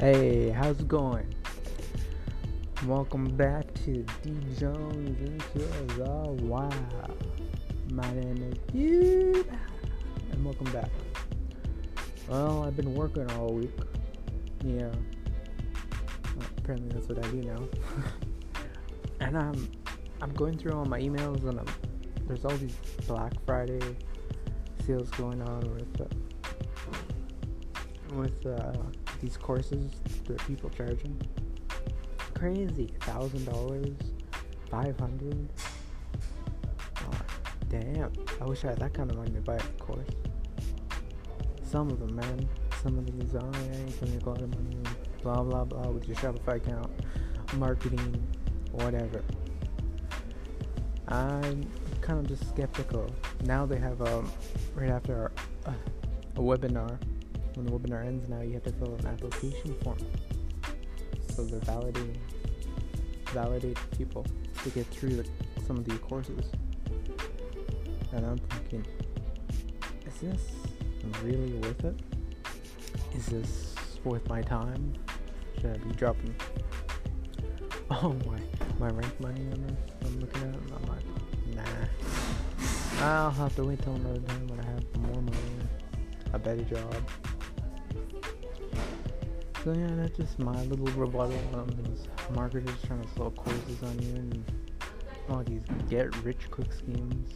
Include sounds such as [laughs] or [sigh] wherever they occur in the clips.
Hey, how's it going? Welcome back to D Jones into the Wild. My name is Dude, and welcome back. Well, I've been working all week. Yeah. Apparently that's what I do now. [laughs] and I'm I'm going through all my emails and I'm, there's all these Black Friday sales going on with uh, with uh, these courses that people charging. Crazy, thousand dollars, five hundred. Oh, damn! I wish I had that kind of money to buy a course. Some of them, man. Some of these, oh yeah, you can make a lot of money. Blah blah blah with your Shopify account, marketing, whatever. I'm kind of just skeptical. Now they have um right after our, uh, a webinar when the webinar ends now you have to fill an application form. So they're validating validate people to get through the, some of the courses. And i'm thinking is this really worth it? Is this worth my time? Should i be dropping? [laughs] Oh my my rent money on i'm looking at and i'm like nah. I'll have to wait till another time when i have more money. A better job so yeah, that's just my little rebuttal on these marketers trying to sell courses on you and all these get rich quick schemes.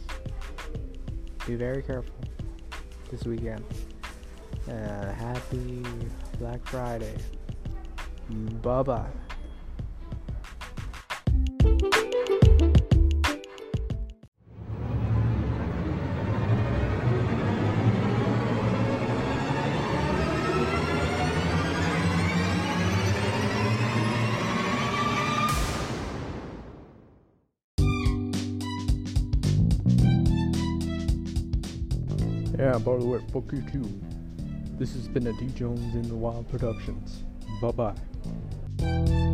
Be very careful this weekend. Uh, happy Black Friday. Bye bye. Yeah, by the way, fuck you too. This has been a D Jones in the Wild Productions. Bye bye.